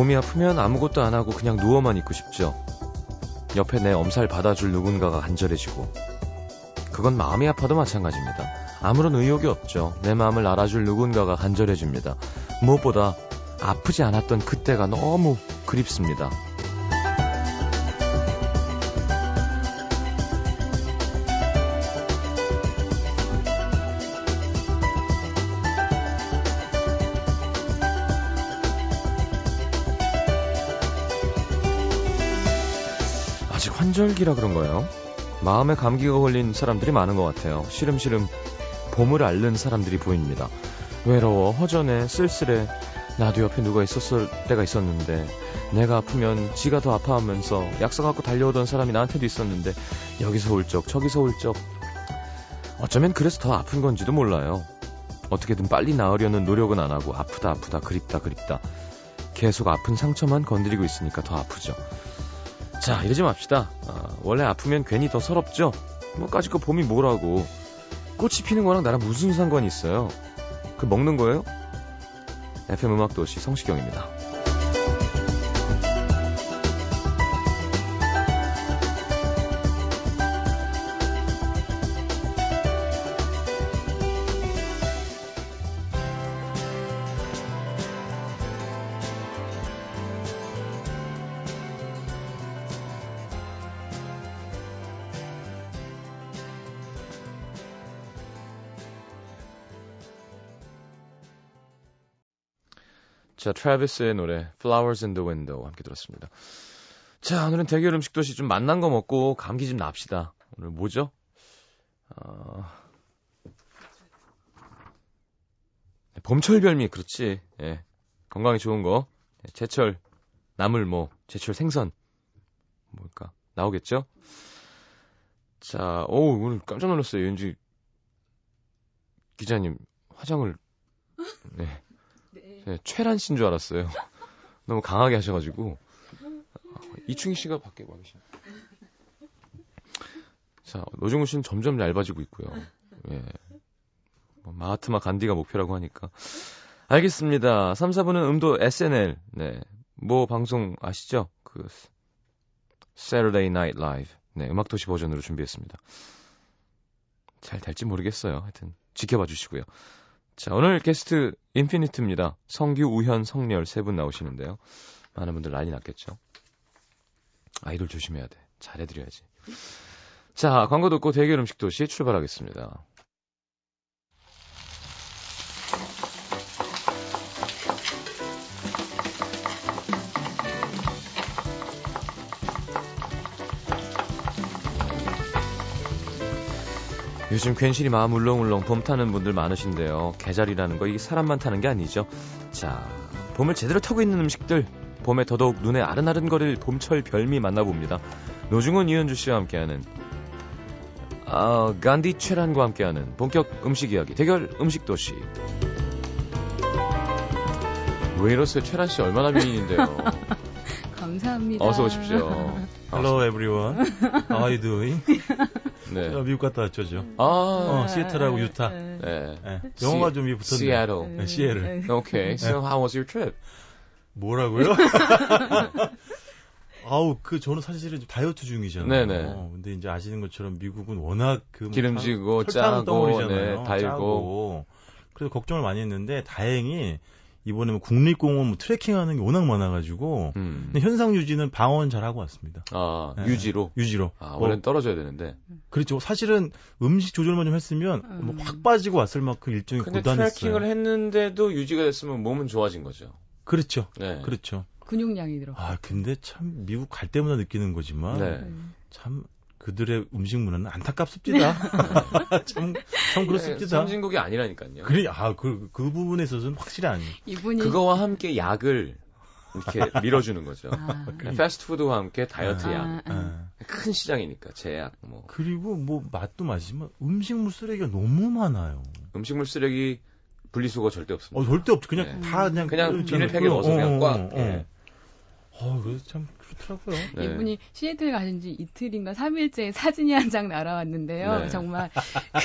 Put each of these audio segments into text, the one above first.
몸이 아프면 아무것도 안 하고 그냥 누워만 있고 싶죠. 옆에 내 엄살 받아줄 누군가가 간절해지고. 그건 마음이 아파도 마찬가지입니다. 아무런 의욕이 없죠. 내 마음을 알아줄 누군가가 간절해집니다. 무엇보다 아프지 않았던 그때가 너무 그립습니다. 환절기라 그런 거예요. 마음에 감기가 걸린 사람들이 많은 것 같아요. 시름시름 봄을 앓는 사람들이 보입니다. 외로워, 허전해, 쓸쓸해. 나도 옆에 누가 있었을 때가 있었는데 내가 아프면 지가 더 아파하면서 약속 갖고 달려오던 사람이 나한테도 있었는데 여기서 울적 저기서 울적 어쩌면 그래서 더 아픈 건지도 몰라요. 어떻게든 빨리 나으려는 노력은 안 하고 아프다 아프다 그립다 그립다 계속 아픈 상처만 건드리고 있으니까 더 아프죠. 자 이러지 맙시다. 아, 원래 아프면 괜히 더 서럽죠. 뭐 까짓 거 봄이 뭐라고 꽃이 피는 거랑 나랑 무슨 상관이 있어요? 그 먹는 거예요? FM 음악도시 성시경입니다. 자, 트래비스의 노래 Flowers in the Window 함께 들었습니다. 자, 오늘은 대결 음식 도시 좀 맛난 거 먹고 감기 좀 납시다. 오늘 뭐죠? 어... 봄철 별미 그렇지. 예. 건강에 좋은 거. 예, 제철 나물 뭐 제철 생선 뭘까? 나오겠죠? 자, 오 오늘 깜짝 놀랐어요. 윤지 기자님 화장을 네. 네, 최란 씨인 줄 알았어요. 너무 강하게 하셔가지고. 이충희 씨가 밖에 와 계시네. 자, 노종훈 씨는 점점 얇아지고 있고요. 예. 뭐 마하트마 간디가 목표라고 하니까. 알겠습니다. 3, 4분은 음도 SNL. 네. 뭐 방송 아시죠? 그, Saturday Night Live. 네, 음악도시 버전으로 준비했습니다. 잘 될지 모르겠어요. 하여튼, 지켜봐 주시고요. 자, 오늘 게스트 인피니트입니다. 성규, 우현, 성렬 세 분 나오시는데요. 많은 분들 난리 났겠죠. 아이돌 조심해야 돼. 잘해드려야지. 자, 광고 듣고 대결 음식 도시 출발하겠습니다. 요즘 괜시리 마음 울렁울렁 봄 타는 분들 많으신데요. 계절이라는 거 이게 사람만 타는 게 아니죠. 자, 봄을 제대로 타고 있는 음식들, 봄에 더더욱 눈에 아른아른거릴 봄철 별미 만나봅니다. 노중훈 이현주 씨와 함께하는 아, 간디 최란과 함께하는 본격 음식 이야기 대결 음식 도시. 왜 이러세요? 최란 씨 얼마나 미인인데요. 감사합니다. 어서 오십시오. Hello everyone. How are you doing? 네. 저 미국 갔다 왔죠, 저. 아, 어, 시애틀하고 유타. 네. 네. 네. 영어가 좀 위에 붙었네. Seattle. 네, 시애를. Okay. So how was your trip? 뭐라고요? 아우, 그, 저는 사실은 다이어트 중이잖아요. 네네. 어, 근데 이제 아시는 것처럼 미국은 워낙 그. 뭐 기름지고 설- 설탕 짜고 덩어리잖아요. 네, 달고 짜고. 그래서 걱정을 많이 했는데, 다행히, 이번에 뭐 국립공원 뭐 트레킹 하는 게 워낙 많아가지고, 음. 근데 현상 유지는 방언 잘 하고 왔습니다. 아, 네. 유지로. 유지로. 아, 뭐, 원래는 떨어져야 되는데. 그렇죠. 사실은 음식 조절만 좀 했으면 음. 뭐확 빠지고 왔을 만큼 일정이 근데 고단했어요. 트래킹을 했는데도 유지가 됐으면 몸은 좋아진 거죠. 그렇죠. 네. 그렇죠. 근육량이 들어. 아, 근데 참 미국 갈 때마다 느끼는 거지만 네. 참 그들의 음식 문화는 안타깝습니다. 참, 참 그렇습니다. 선진국이 아니라니까요. 그래, 아, 그, 그 부분에 있어서는 확실히 아니에요. 이분이 그거와 함께 약을 이렇게 밀어주는 거죠. 아, 패스트푸드와 함께 다이어트 아. 약. 아. 큰 시장이니까 제약 뭐 그리고 뭐 맛도 맛이지만 음식물 쓰레기가 너무 많아요. 음식물 쓰레기 분리수거 절대 없습니다. 어, 절대 없죠. 그냥 네. 다 그냥 그냥. 비닐팩에 넣어서 그냥 어, 꽉. 어, 어. 예. 어, 그래서 참 그렇더라고요. 네. 이분이 시애틀 가신 지 이틀인가 3일째 사진이 한 장 날아왔는데요. 네. 정말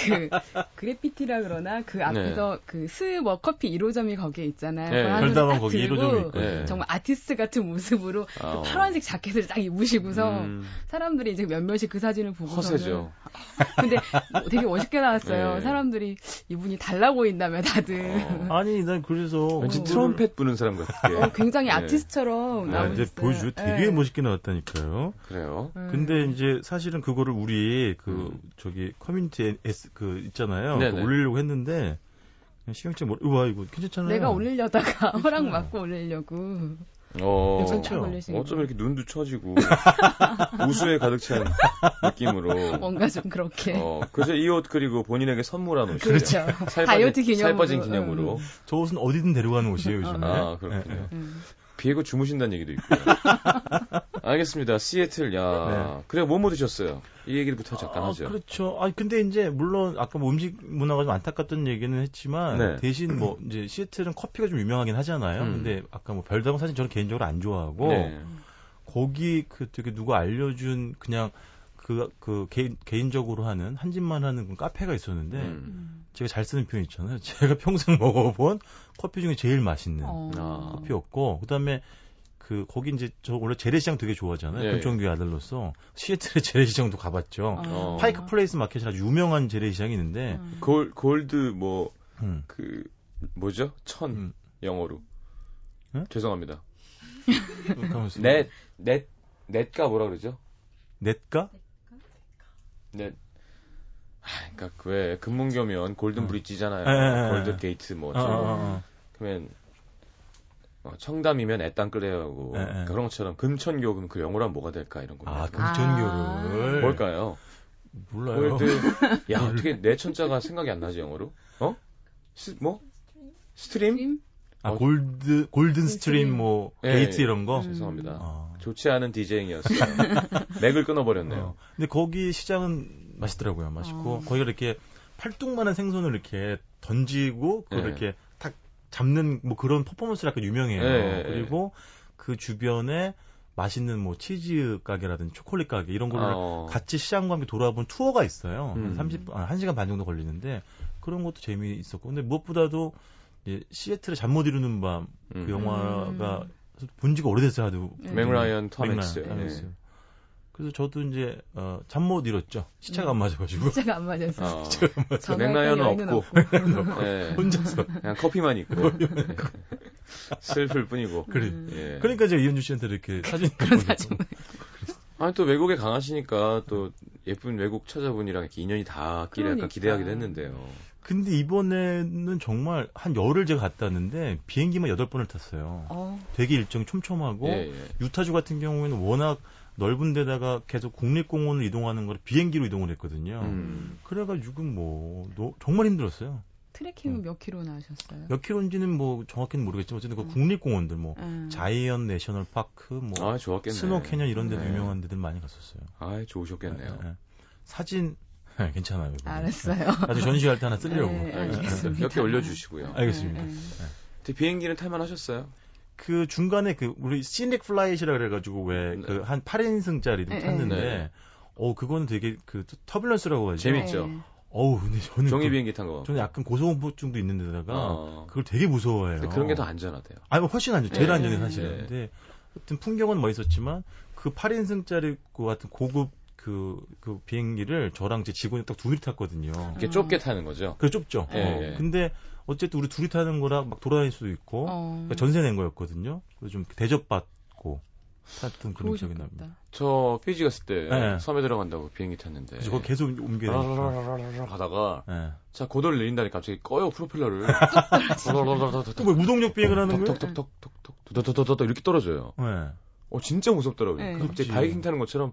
그 그래피티라 그러나 그 앞에서 그스 워커피 1호점이 거기에 있잖아요. 네. 별다방 딱 거기 들고 1호점이 있거든요. 네. 정말 아티스트 같은 모습으로 아, 그 파란색 자켓을 딱 입으시고서 음, 사람들이 이제 몇몇이 그 사진을 보고서는 허세죠. 근데 뭐 되게 멋있게 나왔어요. 네. 사람들이 이분이 달라 보인다며 다들. 어, 아니, 난 그래서. 왠지 어. 트럼펫 부는 사람 같게. 어, 굉장히 네. 아티스트처럼 네, 아, 나오셨어요. 이제 보여줘. 되게 네. 멋있게 나왔다니까요. 그래요. 음. 근데 이제 사실은 그거를 우리 그 음. 저기 커뮤니티 S 그 있잖아요. 올리려고 했는데 시경증 뭐 우와 이거 괜찮잖아요. 내가 올리려다가 허락 받고 올리려고. 어? 올리신 어쩜 이렇게 눈도 처지고 우수에 가득 찬 느낌으로. 뭔가 좀 그렇게. 어, 그래서 이 옷 그리고 본인에게 선물한 옷이에요. 그렇죠. 살 다이어트 기념으로. 살 빠진 기념으로. 저 옷은 어디든 데려가는 옷이에요 요즘에. 아, 그렇군요. 예, 예. 음. 비에고 주무신다는 얘기도 있고요. 알겠습니다. 시애틀, 야. 네. 그래, 뭐 뭐 드셨어요? 이 얘기부터 잠깐 아, 하죠. 그렇죠. 아 근데 이제 물론 아까 뭐 음식 문화가 좀 안타깝던 얘기는 했지만 네. 대신 뭐 이제 시애틀은 커피가 좀 유명하긴 하잖아요. 음. 근데 아까 뭐 별다방 사진 저는 개인적으로 안 좋아하고 네. 거기 그 되게 누가 알려준 그냥 그, 그 개인, 개인적으로 하는 한 집만 하는 그 카페가 있었는데 음. 제가 잘 쓰는 표현 있잖아요. 제가 평생 먹어본 커피 중에 제일 맛있는 어. 아. 커피였고 그 다음에 그 거기 이제 저 원래 재래시장 되게 좋아하잖아요. 예. 금천교의 아들로서 시애틀의 재래시장도 가봤죠. 어. 파이크 플레이스 마켓이 아주 유명한 재래시장이 있는데 음. 골, 골드, 뭐, 음. 그, 뭐죠? 천, 음. 영어로. 응? 죄송합니다. 가만있어. 넷, 넷, 넷가 뭐라 그러죠? 냇가? 냇. 아, 그니까, 그 왜, 금문교면 golden bridge잖아요. 예, 예, 예. golden gate, 뭐, 어, 어. 어. 그러면, 어, 청담이면 애땅 예. 그런 것처럼 금천교 그럼 그 영어로 하면 뭐가 될까 이런 거. 아, 금천교를. 뭘까요? 몰라요. 골드. 야, 어떻게 내 천자가 생각이 안 나지 영어로? 어? 스, 뭐? stream? 아, 어. gold, golden stream, 뭐, 예, 게이트 예. 이런 거? 음. 죄송합니다. 아. 좋지 않은 디제잉이었어요. 맥을 끊어버렸네요. 어. 근데 거기 시장은 맛있더라고요. 맛있고 어. 거기가 이렇게 팔뚝만한 생선을 이렇게 던지고 그걸 예. 이렇게 탁 잡는 뭐 그런 퍼포먼스가 약간 유명해요. 예. 그리고 그 주변에 맛있는 뭐 치즈 가게라든지 초콜릿 가게 이런 거를 어. 같이 시장과 함께 돌아본 투어가 있어요. 음. 한 30분, 아, 1시간 반 정도 걸리는데 그런 것도 재미있었고 근데 무엇보다도 이제 시애틀의 잠 못 이루는 밤그 음. 영화가 본 지가 오래됐어요. 하도 네. 맥라이언 행스. 그래서 저도 이제 어, 잠 못 이뤘죠. 시차가 안 맞아가지고 진짜가 안 맞아서. 어. 맥라이언은 여유는 없고. 예. 혼자서. 그냥 커피만 있고. 예. 슬플 뿐이고. 그래. 음. 예. 그러니까 제가 이현주 씨한테 이렇게 사진 그런 보내고. 사진. 아니 또 외국에 강하시니까 또 예쁜 외국 처자분이랑 이렇게 인연이 닿기를 약간 그러니까. 기대하기도 했는데요. 근데 이번에는 정말 한 열흘 제가 갔다 왔는데 비행기만 여덟 번을 탔어요. 어, 되게 일정이 촘촘하고 예, 예. 유타주 같은 경우에는 워낙 넓은 데다가 계속 국립공원을 이동하는 걸 비행기로 이동을 했거든요. 음. 그래가지고 뭐 노- 정말 힘들었어요. 트레킹은 몇 킬로나 하셨어요? 몇 킬로인지는 뭐 정확히는 모르겠지만 어쨌든 그 음. 국립공원들 뭐 음. 자이언 National Park 뭐 아. 스노 캐년 이런 데도 네. 유명한 데들 많이 갔었어요. 아, 좋으셨겠네요. 예, 예. 사진 예, 괜찮아요. 이거. 알았어요. 나중에 전시할 때 하나 쓰려고. 네, 예, 예. 알겠습니다. 몇 개 올려주시고요. 알겠습니다. 네, 네. 비행기는 탈만하셨어요? 그 중간에 그 우리 scenic flight라 그래가지고 왜 네. 그한 8인승짜리 네, 탔는데 네. 어 그거는 되게 그 turbulence라고 하죠. 재밌죠? 네. 어우 근데 저는 종이 그- 비행기 탄 거. 저는 약간 고소공포증도 있는 데다가 어. 그걸 되게 무서워해요. 근데 그런 게 더 안전하대요. 아니 뭐 훨씬 안전, 제일 네. 안전해 사실은. 네. 근데 하여튼 풍경은 멋있었지만 그 8인승짜리 그 같은 고급 그, 그 비행기를 저랑 제 직원이 딱 둘이 탔거든요. 이렇게 음. 좁게 타는 거죠. 그래 좁죠. 예, 어. 예. 근데 어쨌든 우리 둘이 타는 거라 막 돌아다닐 수도 있고 어, 그러니까 전세 낸 거였거든요. 그래서 좀 대접받고 탔던 그런 기억이 납니다. 저 피지 갔을 때 네. 섬에 들어간다고 비행기 탔는데. 그래서 거기 계속 옮겨야 가다가 예. 자 고도를 내린다니 갑자기 꺼요 프로펠러를. 또왜 무동력 비행을 하는 거예요? 톡톡톡톡톡 두더더더더 이렇게 떨어져요. 예. 어 진짜 무섭더라고요. 네. 갑자기. 바이킹 타는 것처럼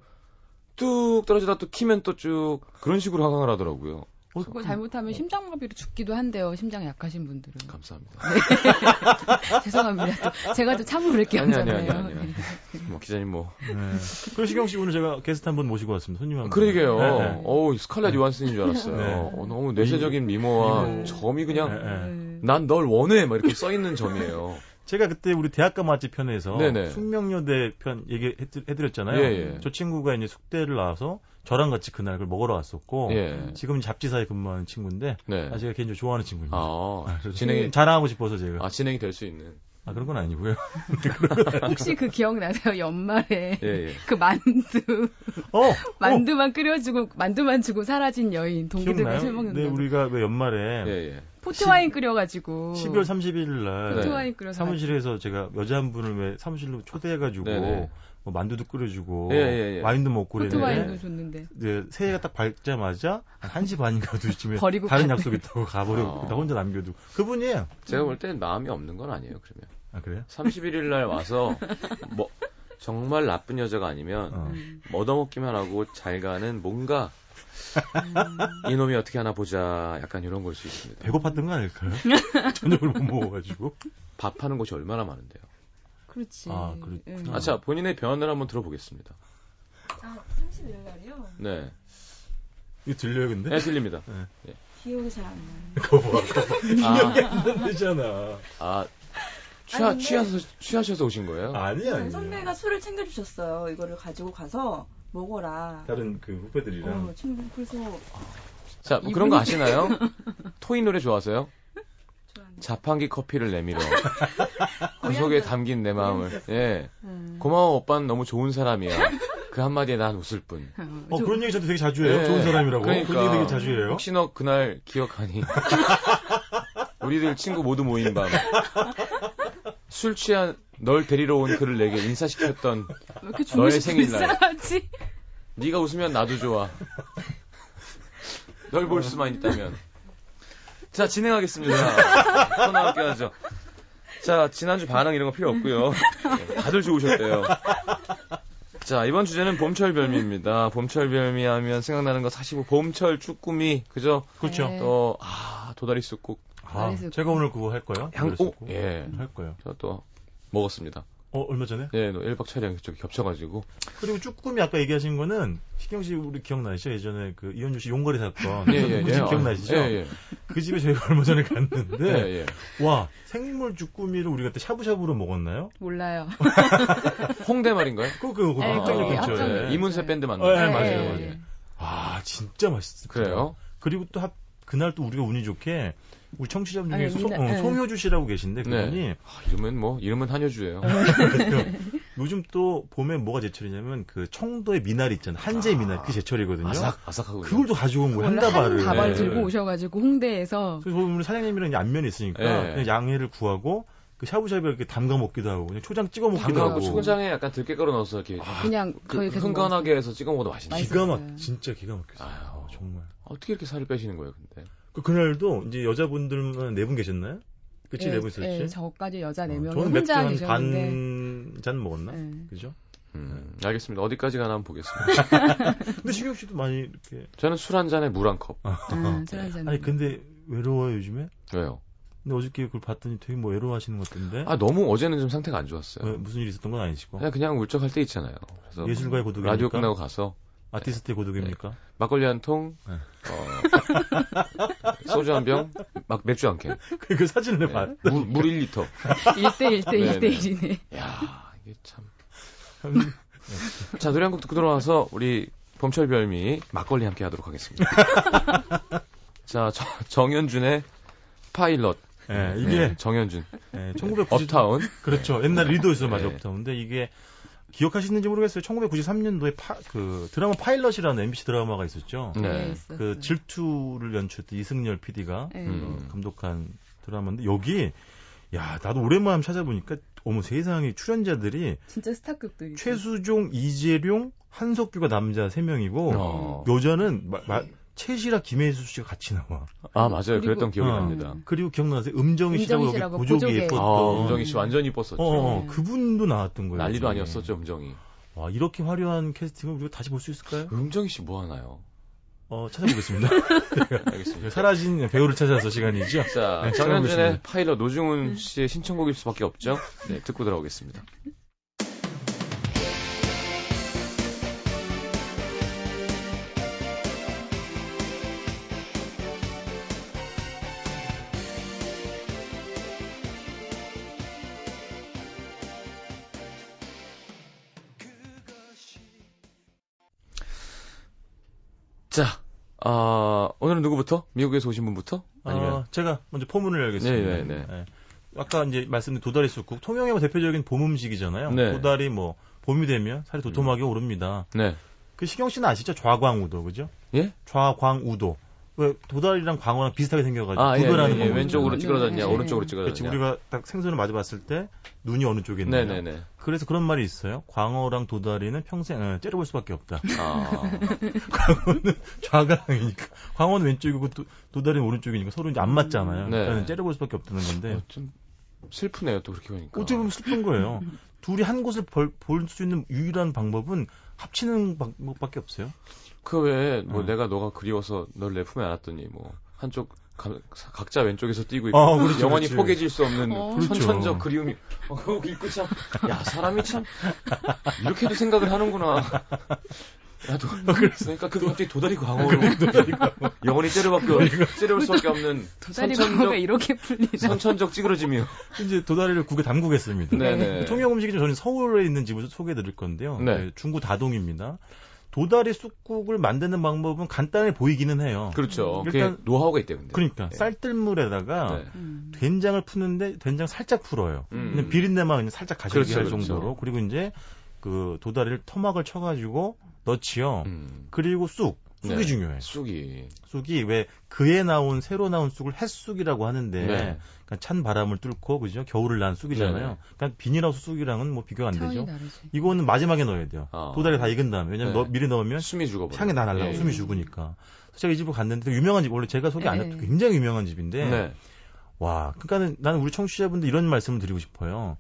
뚝 떨어지다 또 키면 또 쭉 그런 식으로 하강을 하더라고요. 어, 그거 잘못하면 심장마비로 죽기도 한대요. 심장이 약하신 분들은. 감사합니다. 죄송합니다. 또 제가 또 참으를게요. 아니, 아니, 아니, 아니, 아니. 뭐 기자님 뭐 네. 그럼 시경 씨 오늘 제가 게스트 한번 모시고 왔습니다. 손님 한 분. 그러게요. 네, 네. 어우 스칼렛 요한슨인 줄 알았어요. 네. 어, 너무 내세적인 미모와 미모. 점이 그냥 네, 네. 난널 원해 막 이렇게 써 있는 점이에요. 제가 그때 우리 대학가 맛집 편에서 네네. 숙명여대 편 얘기해드렸잖아요. 예, 예. 저 친구가 이제 숙대를 나와서 저랑 같이 그날 그걸 먹으러 왔었고 예. 지금 잡지사에 근무하는 친구인데 네. 아, 제가 개인적으로 좋아하는 친구입니다. 아, 진행이 자랑하고 싶어서 제가 아 진행이 될 수 있는. 아 그런 건 아니고요. 혹시 그 기억나세요? 연말에 예, 예. 그 만두 어, 어 만두만 끓여주고 만두만 주고 사라진 여인 동기들과 술? 먹는 네, 거. 우리가 왜 연말에 예, 예. 포트 와인 끓여가지고 12월 31일 날 네. 포트 와인 끓여서 사무실에서 제가 여자 한 분을 왜 사무실로 초대해가지고 네네. 뭐 만두도 끓여주고 예, 예, 예. 와인도 먹고 포트 그랬는데 와인도 줬는데 네, 새해가 딱 밝자마자 한 1시 반인가 2시쯤에 버리고 다른 가네. 약속 있다고 가버리고 어. 나 혼자 남겨두고 그분이에요. 제가 볼 땐 마음이 없는 건 아니에요. 그러면 아 그래요? 31일 날 와서 뭐 정말 나쁜 여자가 아니면 어. 음. 얻어먹기만 하고 잘 가는 뭔가 이놈이 어떻게 하나 보자 약간 이런 걸 수 있습니다. 배고팠던 거 아닐까요? 저녁을 못 먹어가지고. 밥 하는 곳이 얼마나 많은데요. 그렇지. 아, 그렇구나. 음. 아, 자 본인의 변을 한번 들어보겠습니다. 아, 31일 날이요? 네, 이거 들려요 근데? 네 들립니다. 기억이 잘 안 나요. 그거 봐. 아, 안 되잖아. 아 취하, 아니, 근데- 취하서 취하셔서 오신 거예요? 아니야. 아니야. 선배가 술을 챙겨주셨어요. 이거를 가지고 가서 먹어라. 다른 그 후배들이랑. 어, 친구 그래서 자, 뭐 그런 거 아시나요? 토이 노래 좋아하세요? 자판기 커피를 내밀어. 그 속에 담긴 내 마음을. 예. 음. 고마워, 오빠는 너무 좋은 사람이야. 그 한마디에 난 웃을 뿐. 어 좀- 그런 얘기 저도 되게 자주 해요. 예. 좋은 사람이라고. 그러니까. 그런 얘기 되게 자주 해요. 혹시 너 그날 기억하니? 우리들 친구 모두 모인 밤. 술 취한 널 데리러 온 그를 내게 인사시켰던 왜 이렇게 너의 생일날. 불쌍하지? 네가 웃으면 나도 좋아. 널 볼 수만 있다면. 자, 진행하겠습니다. 코너 함께 하죠. 자, 지난주 반응 이런 거 필요 없고요. 네, 다들 좋으셨대요. 자, 이번 주제는 봄철 별미입니다. 봄철 별미 하면 생각나는 거 사실 뭐 봄철 쭈꾸미, 그죠? 그렇죠. 네. 또, 아, 도다리 쑥국. 아, 제가 오늘 그거 할 거예요. 향, 오, 예. 할 거예요. 저또 먹었습니다. 어 얼마 전에? 예, 1박 촬영 저기 겹쳐가지고. 그리고 쭈꾸미 아까 얘기하신 거는 신경 씨 우리 기억나시죠? 예전에 그 이현주 씨 용거리 사건. 예, 예, 그 예. 집 기억나시죠? 예, 예. 그 집에 저희가 얼마 전에 갔는데 예, 예. 와 생물 쭈꾸미를 우리가 그때 샤브샤브로 먹었나요? 몰라요. 홍대 말인가요? 그, 그, 그, 예, 합정역 예, 근처에. 합정역. 이문세 밴드 맞나요? 어, 예, 네, 맞아요, 예, 맞아요. 예. 아, 진짜 맛있어. 그래요? 그리고 또 합, 그날 또 우리가 운이 좋게 우리 청취자분 중에 아니, 소, 어, 예. 송효주 씨라고 계신데 그분이 네. 아, 이름은 뭐 이름은 한효주예요. 요즘 또 봄에 뭐가 제철이냐면 그 청도의 미나리 있잖아요. 한제 미나리 그 제철이거든요. 아삭 아삭하고. 그걸 또 가지고 온 거예요. 한 다발을. 한 다발 네. 들고 오셔가지고 홍대에서 그래서 우리 사장님이랑 이제 안면이 있으니까 네. 그냥 양해를 구하고 그 샤브샤브에 이렇게 담가 먹기도 하고 그냥 초장 찍어 먹기도 담가고 하고 초장에 약간 들깨가루 넣어서 이렇게 그냥 그 흥건하게 해서 찍어 먹어도 맛있네. 맛있- 기가 막. 진짜 기가 막혔어요. 아유. 어, 정말. 어떻게 이렇게 살을 빼시는 거예요, 근데? 그 그날도 이제 여자분들만 네 분 계셨나요? 그치 네분 있었지. 예, 저까지 여자 네 어, 명이 저는 맥주 혼자 한 계셨는데 반잔 먹었나? 예. 그죠? 음, 알겠습니다. 어디까지 가나 한번 보겠습니다. 근데 신경 씨도 많이 이렇게 저는 술 한 잔에 물 한 컵. 아, 술 한 잔. 아니 근데 외로워요 요즘에? 왜요? 근데 어저께 그걸 봤더니 되게 뭐 외로워하시는 것 같던데. 아, 너무 어제는 좀 상태가 안 좋았어요. 왜, 무슨 일 있었던 건 아니시고. 그냥 그냥 울적할 때 있잖아요. 그래서 예술가의 고독입니까? 라디오 끝나고 가서 아티스트의 고독입니까? 막걸리 한 통, 네. 어, 소주 한 병, 막 맥주 한 캔, 그, 그 사진을 네. 봐. 물, 물 1리터. 1대 1대 네, 1대 1이네. 야 이게 참. 자, 노래 한 곡 듣고 들어와서 우리 봄철 별미 막걸리 함께 하도록 하겠습니다. 자, 저- 정연준의 파일럿. 예, 이게 네, 정연준. 예, 1990 업타운. 그렇죠. 옛날 리더였어요, 맞아 네. 업타운인데 이게 기억하시는지 모르겠어요. 1993년도에 파, 그 드라마 파일럿이라는 MBC 드라마가 있었죠. 네. 있었어요. 그 질투를 연출했던 이승렬 PD가 예. 음. 감독한 드라마인데 여기 야 나도 오랜만에 찾아보니까 어머 세상에 출연자들이 진짜 스타급들이. 최수종, 이재룡, 한석규가 남자 3 명이고 어. 여자는 마- 마- 최시라, 김혜수 씨가 같이 나와. 아, 맞아요. 그리고- 그랬던 기억이 어. 납니다. 그리고 기억나세요? 음정희 씨라고 여기 보조개. 예뻤던 아, 음정희 씨 완전 이뻤었죠. 어, 어, 네. 그분도 나왔던 거예요. 난리도 저기. 아니었었죠, 음정희. 와, 이렇게 화려한 캐스팅을 우리가 다시 볼 수 있을까요? 음정희 씨 뭐 하나요? 어, 찾아보겠습니다. 알겠습니다. 사라진 배우를 찾아서 시간이죠. 자, 네, 정현준의. 파일럿 노중훈 씨의 신청곡일 수밖에 없죠. 네, 듣고 들어오겠습니다. 자, 아, 오늘은 누구부터? 미국에서 오신 분부터? 아니면? 어, 제가 먼저 포문을 열겠습니다. 네, 네, 네. 예. 아까 이제 말씀드린 도다리 쑥국, 통영의 뭐 대표적인 봄 음식이잖아요. 네. 도다리 뭐 봄이 되면 살이 도톰하게 오릅니다. 네. 그 시경 씨는 아시죠? 좌광우도 그죠? 예? 좌광우도. 왜 도다리랑 광어랑 비슷하게 생겨가지고 아, 예, 구별하는 예, 예. 방법이 왼쪽으로. 찌그러졌냐, 네. 오른쪽으로 찌그러졌냐. 우리가 딱 생선을 마주 봤을 때 눈이 어느 쪽에 있나요? 네네네. 그래서 그런 말이 있어요. 광어랑 도다리는 평생 어, 째려볼 수밖에 없다. 아, 광어는 좌광이니까 광어는 왼쪽이고 도, 도다리는 오른쪽이니까 서로 이제 안 맞잖아요. 네. 그러니까 째려볼 수밖에 없다는 건데 어, 좀 슬프네요, 또 그렇게 보니까. 어떻게 보면 슬픈 거예요. 둘이 한 곳을 볼 수 있는 유일한 방법은 합치는 방법밖에 없어요. 그 외에, 뭐, 어. 내가 너가 그리워서 널 내 품에 안았더니, 뭐, 한쪽, 가- 각자 왼쪽에서 뛰고 있고, 어, 그렇죠, 영원히 그렇지. 포개질 수 없는 어. 그렇죠. 선천적 그리움이, 어, 그거 읽고 참, 야, 사람이 참, 이렇게도 생각을 하는구나. 나도, 그러니까 그게 갑자기 도다리 광어로, 영원히 째려밖에, 째려볼 수밖에 없는 도다리 선천적, 광어가 이렇게 풀리나? 선천적 찌그러짐이요. 이제 도다리를 국에 담그겠습니다. 네네. 통영 음식이 저는 서울에 있는 집을 소개해 드릴 건데요. 네. 네, 중구 다동입니다. 도다리 쑥국을 만드는 방법은 간단해 보이기는 해요. 그렇죠. 그게 일단- 노하우가 있대요, 근데. 그러니까 네. 쌀뜨물에다가 네. 음. 된장을 푸는데 된장 살짝 풀어요. 음. 그냥 비린내만 그냥 살짝 가시게 그렇죠, 할 그렇죠. 정도로. 그리고 이제 그 도다리를 토막을 쳐가지고 넣지요. 음. 그리고 쑥. 쑥이 네. 중요해. 쑥이. 쑥이 왜 그에 나온 새로 나온 쑥을 햇쑥이라고 하는데 네. 그러니까 찬 바람을 뚫고 그죠 겨울을 난 쑥이잖아요. 네네. 그러니까 비닐하우스 쑥이랑은 뭐 비교가 안 되죠. 다르지. 이거는 마지막에 넣어야 돼요. 아. 도다리 다 익은 다음에 왜냐면 네. 넣- 미리 넣으면 숨이 죽어버려. 향이 나 날라고 예, 숨이 예. 죽으니까. 그래서 제가 이 집을 갔는데 유명한 집 원래 제가 소개 안 예. 했던 굉장히 유명한 집인데 네. 와 그러니까는 나는 우리 청취자분들 이런 말씀을 드리고 싶어요.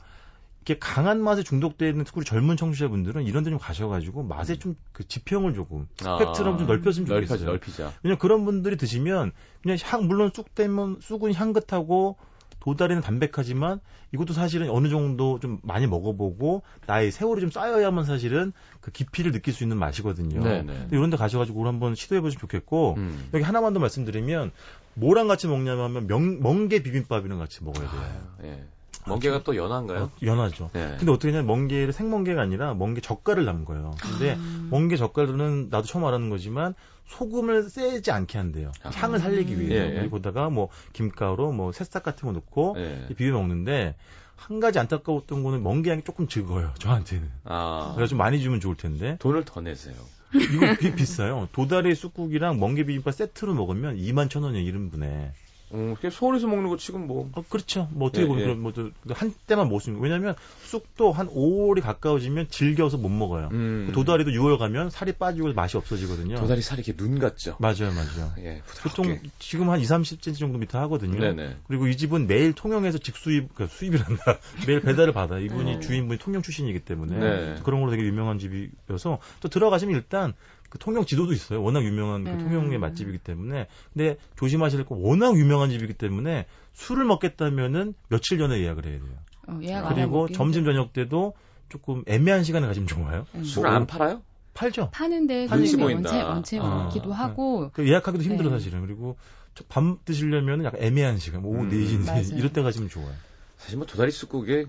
이렇게 강한 맛에 중독되어 있는 특히 젊은 청취자분들은 이런 데 좀 가셔가지고 맛에 좀 그 지평을 조금 아. 스펙트럼 좀 넓혔으면 넓히자, 좋겠어요. 넓히자. 왜냐면 그런 분들이 드시면 그냥 향 물론 쑥 되면 쑥은 향긋하고 도다리는 담백하지만 이것도 사실은 어느 정도 좀 많이 먹어보고 나의 세월이 좀 쌓여야만 사실은 그 깊이를 느낄 수 있는 맛이거든요. 네네. 근데 이런 데 가셔가지고 오늘 한번 시도해보시면 좋겠고 음. 여기 하나만 더 말씀드리면 뭐랑 같이 먹냐면 명, 멍게 비빔밥이랑 같이 먹어야 돼요. 아유, 예. 멍게가 또 연한가요? 어, 연하죠. 네. 근데 어떻게 하냐면 멍게를 생멍게가 아니라 멍게 젓갈을 담은 거예요. 근데 음. 멍게 젓갈은 나도 처음 알았는 거지만 소금을 세지 않게 한대요. 아. 향을 살리기 위해서. 예, 예. 그리고다가 뭐 김가루, 뭐 새싹 같은 거 넣고 예. 비벼 먹는데 한 가지 안타까웠던 거는 멍게 향이 조금 적어요. 저한테는. 아. 그래서 좀 많이 주면 좋을 텐데 돈을 더 내세요. 이거 되게 비싸요. 도다리 쑥국이랑 멍게 비빔밥 세트로 먹으면 2만 천 원이에요. 1인분에. 음, 그냥 서울에서 먹는 거 치곤 뭐. 어, 그렇죠. 뭐 어떻게 예, 보면 예. 그런 뭐한 때만 못 씁니다. 왜냐면 쑥도 한 5월이 가까워지면 질겨서 못 먹어요. 음. 도다리도 6월 가면 살이 빠지고 맛이 없어지거든요. 도다리 살이 이렇게 눈 같죠? 맞아요, 맞아요. 예, 보통. 지금 한 2, 30cm 정도 밑에 하거든요. 네네. 그리고 이 집은 매일 통영에서 직수입, 그러니까 수입이란다. 매일 배달을 받아. 이분이 어. 주인분이 통영 출신이기 때문에 네. 그런 걸로 되게 유명한 집이어서 또 들어가시면 일단 그 통영 지도도 있어요. 워낙 유명한 그 음. 통영의 맛집이기 때문에. 근데 조심하실 거 워낙 유명한 집이기 때문에 술을 먹겠다면은 며칠 전에 예약을 해야 돼요. 어, 예약 안 그리고 점심 저녁 때도 조금 애매한 시간에 가시면 좋아요. 음. 술안 팔아요? 팔죠. 파는데 손님이. 원체 원체 아. 많기도 하고 그 예약하기도 힘들어 네. 사실은. 그리고 저밤 드시려면 약간 애매한 시간, 뭐 오후 음, 4시인데 맞아요. 이럴 때 가시면 좋아요. 사실 뭐 도다리 쑥국에,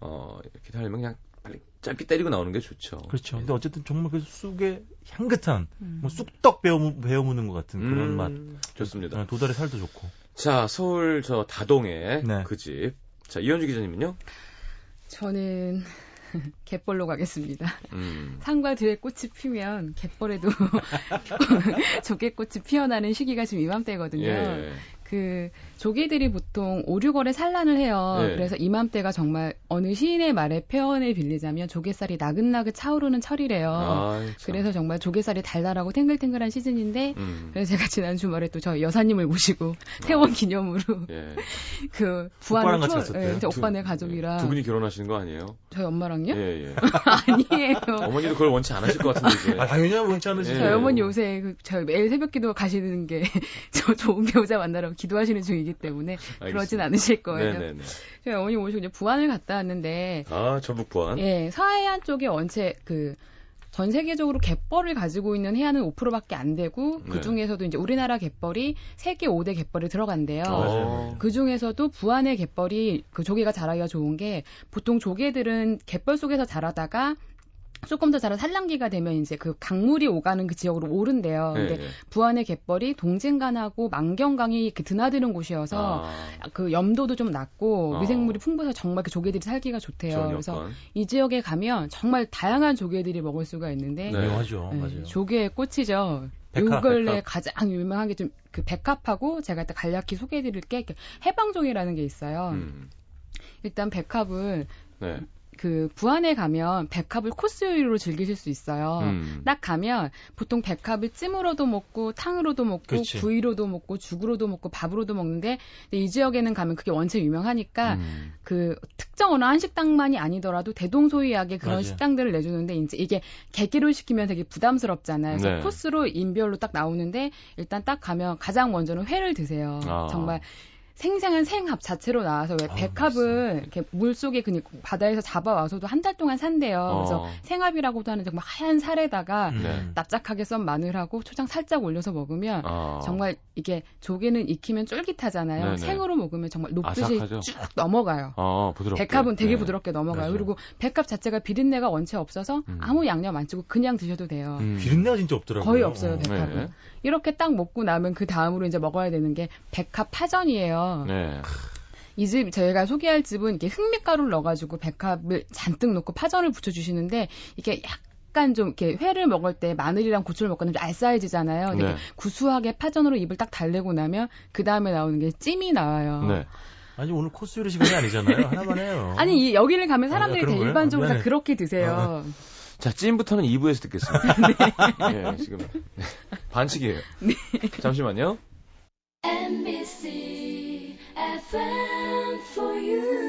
어, 이렇게 달면 그냥 짧게 때리고 나오는 게 좋죠. 그렇죠. 예. 근데 어쨌든 정말 그 쑥의 향긋한 음. 뭐 쑥떡 베어 베어 무는 것 같은 그런 음, 맛. 좋습니다. 어, 도다리 살도 좋고. 자, 서울 저 다동에 네. 그 집. 자, 이현주 기자님은요? 저는 갯벌로 가겠습니다. 음. 산과 들에 꽃이 피면 갯벌에도 조개꽃이 피어나는 시기가 지금 이맘때거든요. 예. 그 조개들이 보통 5, 6월에 산란을 해요. 네. 그래서 이맘때가 정말 어느 시인의 말에 표현을 빌리자면 조개살이 나긋나긋 차오르는 철이래요. 아, 참. 그래서 정말 조개살이 달달하고 탱글탱글한 시즌인데 음. 그래서 제가 지난 주말에 또 저희 여사님을 모시고 태원 기념으로 예. 그 오빠랑 부안을 같이 갔었대요? 예, 두- 오빠네 가족이랑 두 분이 결혼하시는 거 아니에요? 저희 엄마랑요? 예, 예. 아니에요. 어머니도 그걸 원치 않으실 것 같은데, 이제. 아, 당연히 하면 괜찮으시죠. 예. 저희 어머니 요새 그 저희 매일 새벽 기도 가시는 게 저 좋은 배우자 만나러 기도하시는 중이 기 때문에 그러진 알겠습니다. 않으실 거예요. 네네네. 저희 어머니 모시고 이제 부안을 갔다 왔는데 아, 전북 부안. 예, 서해안 쪽에 원체 그 전 세계적으로 갯벌을 가지고 있는 해안은 5%밖에 안 되고 네. 그 중에서도 이제 우리나라 갯벌이 세계 5대 갯벌에 들어간대요. 어. 그 중에서도 부안의 갯벌이 그 조개가 자라기가 좋은 게 보통 조개들은 갯벌 속에서 자라다가 조금 더 자라 산란기가 되면 이제 그 강물이 오가는 그 지역으로 오른대요. 근데 네. 부안의 갯벌이 동진강하고 만경강이 이렇게 드나드는 곳이어서 아, 그 염도도 좀 낮고 어. 미생물이 풍부해서 정말 그 조개들이 살기가 좋대요. 좋은 그래서. 이 지역에 가면 정말 다양한 조개들이 먹을 수가 있는데 네. 네, 맞아요. 조개의 꽃이죠. 백합, 요 근래 백합. 가장 유명한 게 좀 그 백합하고 제가 일단 간략히 소개해드릴 게 해방종이라는 게 있어요. 음. 일단 백합을 네. 그 부안에 가면 백합을 코스 요리로 즐기실 수 있어요. 음. 딱 가면 보통 백합을 찜으로도 먹고 탕으로도 먹고 그렇지. 구이로도 먹고 죽으로도 먹고 밥으로도 먹는데 이 지역에는 가면 그게 원체 유명하니까 음. 그 특정 어느 한 식당만이 아니더라도 대동소이하게 그런 맞아요. 식당들을 내주는데 이제 이게 개기로 시키면 되게 부담스럽잖아요. 그래서 네. 코스로 인별로 딱 나오는데 일단 딱 가면 가장 먼저는 회를 드세요. 아. 정말 생생한 생합 자체로 나와서 왜 아, 백합을 이렇게 물 속에 그냥 바다에서 잡아와서도 한 달 동안 산대요. 그래서 어. 생합이라고도 하는데 정말 하얀 살에다가 음. 네. 납작하게 썬 마늘하고 초장 살짝 올려서 먹으면 아. 정말 이게 조개는 익히면 쫄깃하잖아요. 네네. 생으로 먹으면 정말 녹듯이 아삭하죠? 쭉 넘어가요. 아, 부드럽게. 백합은 되게 네. 부드럽게 넘어가요. 맞아요. 그리고 백합 자체가 비린내가 원체 없어서 음. 아무 양념 안 치고 그냥 드셔도 돼요. 음. 비린내가 진짜 없더라고요. 거의 없어요, 어. 백합은. 네. 이렇게 딱 먹고 나면 그 다음으로 이제 먹어야 되는 게 백합 파전이에요. 네. 이 집 저희가 소개할 집은 이렇게 흑미가루를 넣어가지고 백합을 잔뜩 넣고 파전을 붙여주시는데 이게 약간 좀 이렇게 회를 먹을 때 마늘이랑 고추를 먹거나 좀 알싸해지잖아요. 근데 네. 구수하게 파전으로 입을 딱 달래고 나면 그 다음에 나오는 게 찜이 나와요. 네. 아니 오늘 코스 요리 시간이 아니잖아요. 하나만 해요. 아니 이 여기를 가면 아, 사람들이 그런 다? 일반적으로 다 미안해. 그렇게 드세요. 자, 찜부터는 2부에서 듣겠습니다. 네. 지금 반칙이에요. 잠시만요. NBC FM for you.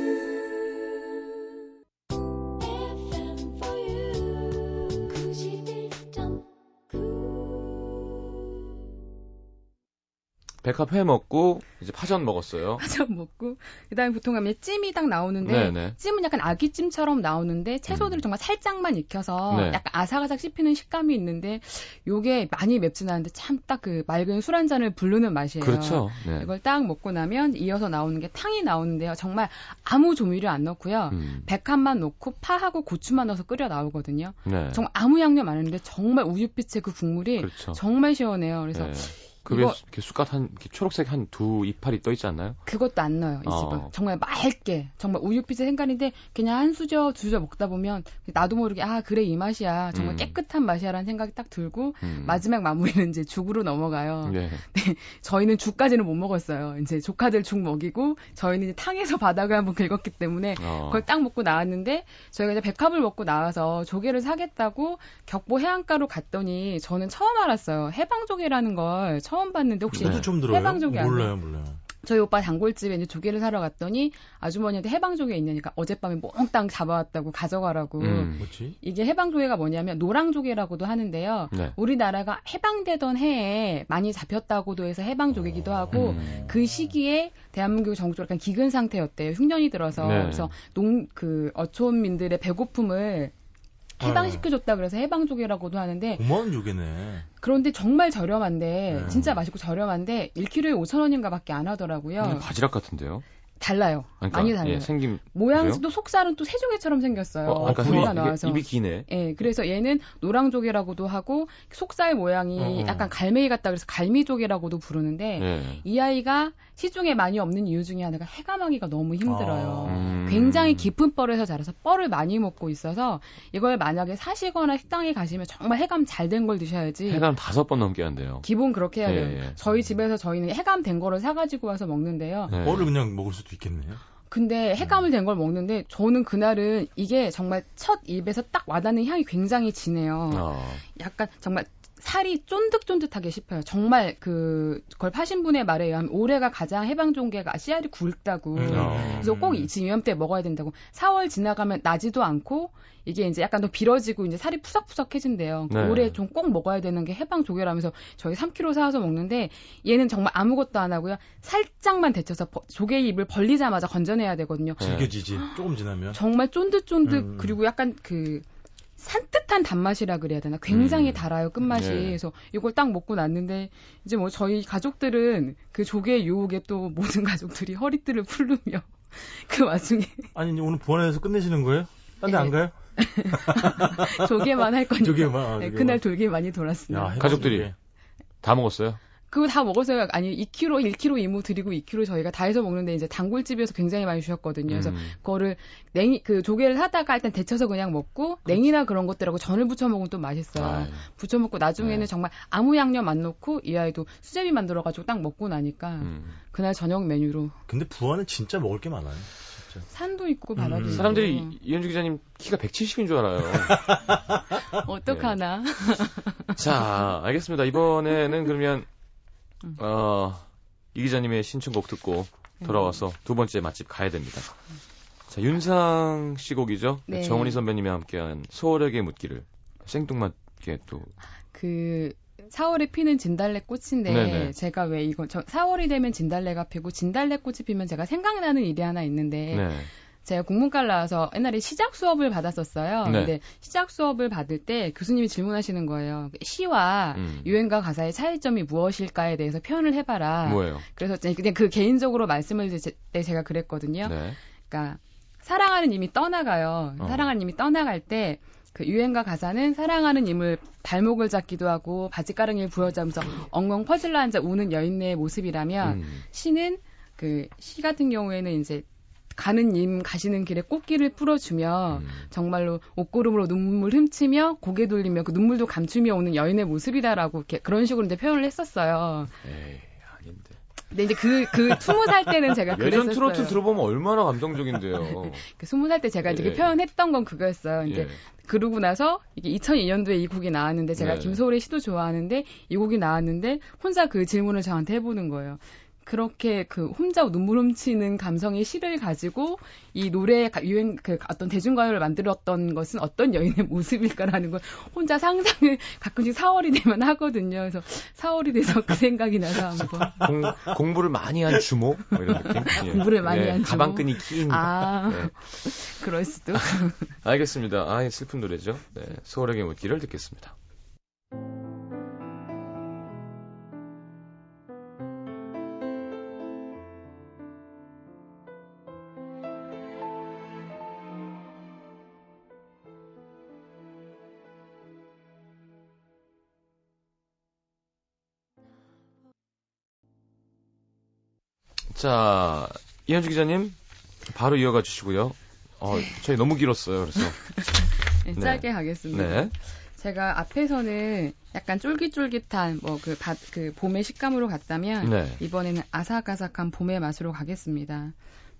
백합 회 먹고 이제 파전 먹었어요. 파전 먹고 그다음에 보통 가면 찜이 딱 나오는데 네네. 찜은 약간 아귀찜처럼 나오는데 채소들을 음. 정말 살짝만 익혀서 네. 약간 아삭아삭 씹히는 식감이 있는데 요게 많이 맵진 않은데 참 딱 그 맑은 술 한 잔을 부르는 맛이에요. 그렇죠. 네. 이걸 딱 먹고 나면 이어서 나오는 게 탕이 나오는데요. 정말 아무 조미료 안 넣고요. 음. 백합만 넣고 파하고 고추만 넣어서 끓여 나오거든요. 네. 정말 아무 양념 안 했는데 정말 우윳빛의 그 국물이 그렇죠. 정말 시원해요. 그래서 네. 그 위에 이거- 숟갓 한 이렇게 초록색 한 두 이파리 떠 있지 않나요? 그것도 안 넣어요, 이 집은. 어. 정말 맑게, 정말 우유빛의 생간인데, 그냥 한 수저, 두 수저 먹다 보면, 나도 모르게, 아, 그래, 이 맛이야. 정말 음. 깨끗한 맛이야라는 생각이 딱 들고, 음. 마지막 마무리는 이제 죽으로 넘어가요. 네. 저희는 죽까지는 못 먹었어요. 이제 조카들 죽 먹이고, 저희는 이제 탕에서 바닥을 한번 긁었기 때문에, 어. 그걸 딱 먹고 나왔는데, 저희가 이제 백합을 먹고 나와서 조개를 사겠다고 격보 해안가로 갔더니, 저는 처음 알았어요. 해방조개라는 걸 처음 봤는데, 혹시 저도 좀 들어요. 해방조개 아니에요? 몰라요, 몰라요. 저희 오빠 단골집에 이제 조개를 사러 갔더니 아주머니한테 해방조개 있냐니까 어젯밤에 몽땅 잡아왔다고 가져가라고. 음. 뭐지? 이게 해방조개가 뭐냐면 노랑조개라고도 하는데요. 네. 우리나라가 해방되던 해에 많이 잡혔다고도 해서 해방조개기도 하고 음. 그 시기에 대한민국 전국적으로 약간 기근 상태였대요. 흉년이 들어서. 네. 그래서 농, 그, 어촌민들의 배고픔을 해방시켜줬다 그래서 해방조개라고도 하는데 고마운 조개네. 그런데 정말 저렴한데 네. 진짜 맛있고 저렴한데 1kg에 5,000원인가 밖에 안 하더라고요. 바지락 같은데요? 달라요. 그러니까, 많이 달라요. 예, 생김 모양도 속살은 또 새조개처럼 생겼어요. 어, 아까 입이, 나와서. 입이 기네. 예, 그래서 얘는 노랑조개라고도 하고 속살 모양이 어. 약간 갈매기 같다 그래서 갈미조개라고도 부르는데 네. 이 아이가 시중에 많이 없는 이유 중에 하나가 해감하기가 너무 힘들어요. 아. 음. 굉장히 깊은 뻘에서 자라서 뻘을 많이 먹고 있어서 이걸 만약에 사시거나 식당에 가시면 정말 해감 잘 된 걸 드셔야지. 해감 다섯 번 넘게 한대요. 기본 그렇게 해야 돼요. 예, 예. 저희 집에서 저희는 해감 된 거를 사가지고 와서 먹는데요. 네. 뻘을 그냥 먹을 수도 있겠네요. 근데 해감을 된 걸 먹는데 저는 그날은 이게 정말 첫 입에서 딱 와닿는 향이 굉장히 진해요. 어. 약간 정말 살이 쫀득쫀득하게 씹혀요. 정말 그 그걸 파신 분의 말에 의하면 올해가 가장 해방 종개가 씨알이 굵다고. 음. 어. 그래서 꼭 이- 지금 이맘때 먹어야 된다고. 4월 지나가면 나지도 않고 이게 이제 약간 더 빌어지고 이제 살이 푸석푸석해진대요. 네. 올해 좀 꼭 먹어야 되는 게 해방 조개라면서 저희 3kg 사와서 먹는데 얘는 정말 아무것도 안 하고요. 살짝만 데쳐서 버- 조개 입을 벌리자마자 건져내야 되거든요. 네. 질겨지지. 조금 지나면. 정말 쫀득쫀득 음. 그리고 약간 그 산뜻한 단맛이라 그래야 되나 굉장히 음. 달아요 끝맛이 네. 그래서 이걸 딱 먹고 났는데 이제 뭐 저희 가족들은 그 조개 유혹에 또 모든 가족들이 허리띠를 풀르며 그 와중에 아니, 이제 오늘 부안에서 끝내시는 거예요? 딴 데안 가요? 조개만 할 거니까. 조개만. 아, 네, 조개만. 그날 돌게 많이 돌았습니다. 야. 가족들이. 다 먹었어요? 그거 다 먹었어요. 아니 2kg, 1kg 이모 드리고 2kg 저희가 다 해서 먹는데 이제 단골집에서 굉장히 많이 주셨거든요. 그래서 음. 그거를 냉이 그 조개를 하다가 일단 데쳐서 그냥 먹고 냉이나 그런 것들하고 전을 부쳐 먹으면 또 맛있어요. 아유. 부쳐 먹고 나중에는 네. 정말 아무 양념 안 넣고 이 아이도 수제비 만들어 가지고 딱 먹고 나니까 음. 그날 저녁 메뉴로 근데 부안은 진짜 먹을 게 많아요. 진짜. 산도 있고 바다도 음. 있고 사람들이 이현주 기자님 키가 170인 줄 알아요. 어떡하나. 자, 알겠습니다. 이번에는 그러면 음. 어, 이 기자님의 신청곡 듣고 돌아와서 두 번째 맛집 가야 됩니다. 자, 윤상 씨 곡이죠. 네. 정은희 선배님이 함께한 소월에게 묻기를 생뚱맞게 또 그 4월에 피는 진달래 꽃인데 네네. 제가 왜 이거 저 4월이 되면 진달래가 피고 진달래 꽃이 피면 제가 생각나는 일이 하나 있는데 네. 제가 국문과를 나와서 옛날에 시작 수업을 받았었어요. 네. 근데 시작 수업을 받을 때 교수님이 질문하시는 거예요. 시와 음. 유행가 가사의 차이점이 무엇일까에 대해서 표현을 해봐라. 뭐예요? 그래서 제- 그냥 그 개인적으로 말씀을 드릴 때 제가 그랬거든요. 네. 그러니까 사랑하는 님이 떠나가요. 어. 사랑하는 님이 떠나갈 때 그 유행가 가사는 사랑하는 님을 발목을 잡기도 하고 바지가랑이를 부여잡으면서 엉엉 퍼질러 앉아 우는 여인의 모습이라면 음. 시는 그 시 같은 경우에는 이제 가는 님 가시는 길에 꽃길을 풀어주며 음. 정말로 옷고름으로 눈물 훔치며 고개 돌리며 그 눈물도 감추며 오는 여인의 모습이다라고 이렇게 그런 식으로 이제 표현을 했었어요. 에이, 아닌데. 근데 이제 그그 스무 살 때는 제가 예전 그랬었어요. 트로트 들어보면 얼마나 감정적인데요. 그 스무 살때 제가 이제 예. 그 표현했던 건 그거였어요. 근데 예. 그러고 나서 이게 2002년도에 이 곡이 나왔는데 제가 네. 김소월의 시도 좋아하는데 이 곡이 나왔는데 혼자 그 질문을 저한테 해보는 거예요. 그렇게 그 혼자 눈물 훔치는 감성의 시를 가지고 이 노래 가- 유행 그 어떤 대중가요를 만들었던 것은 어떤 여인의 모습일까라는 걸 혼자 상상을 가끔씩 4월이 되면 하거든요. 그래서 4월이 돼서 그 생각이 나서 한번 공, 공부를 많이 한 주모 뭐 이런 느낌. 예. 공부를 많이 예, 한 주모? 가방끈이 긴. 아 네. 그럴 수도. 알겠습니다. 아, 슬픈 노래죠. 네, 소월에게 묻기를 듣겠습니다. 자, 이현주 기자님, 바로 이어가 주시고요. 어, 저희 너무 길었어요. 그래서. 네, 네. 짧게 가겠습니다. 네. 제가 앞에서는 약간 쫄깃쫄깃한 뭐그 그 봄의 식감으로 갔다면 네. 이번에는 아삭아삭한 봄의 맛으로 가겠습니다.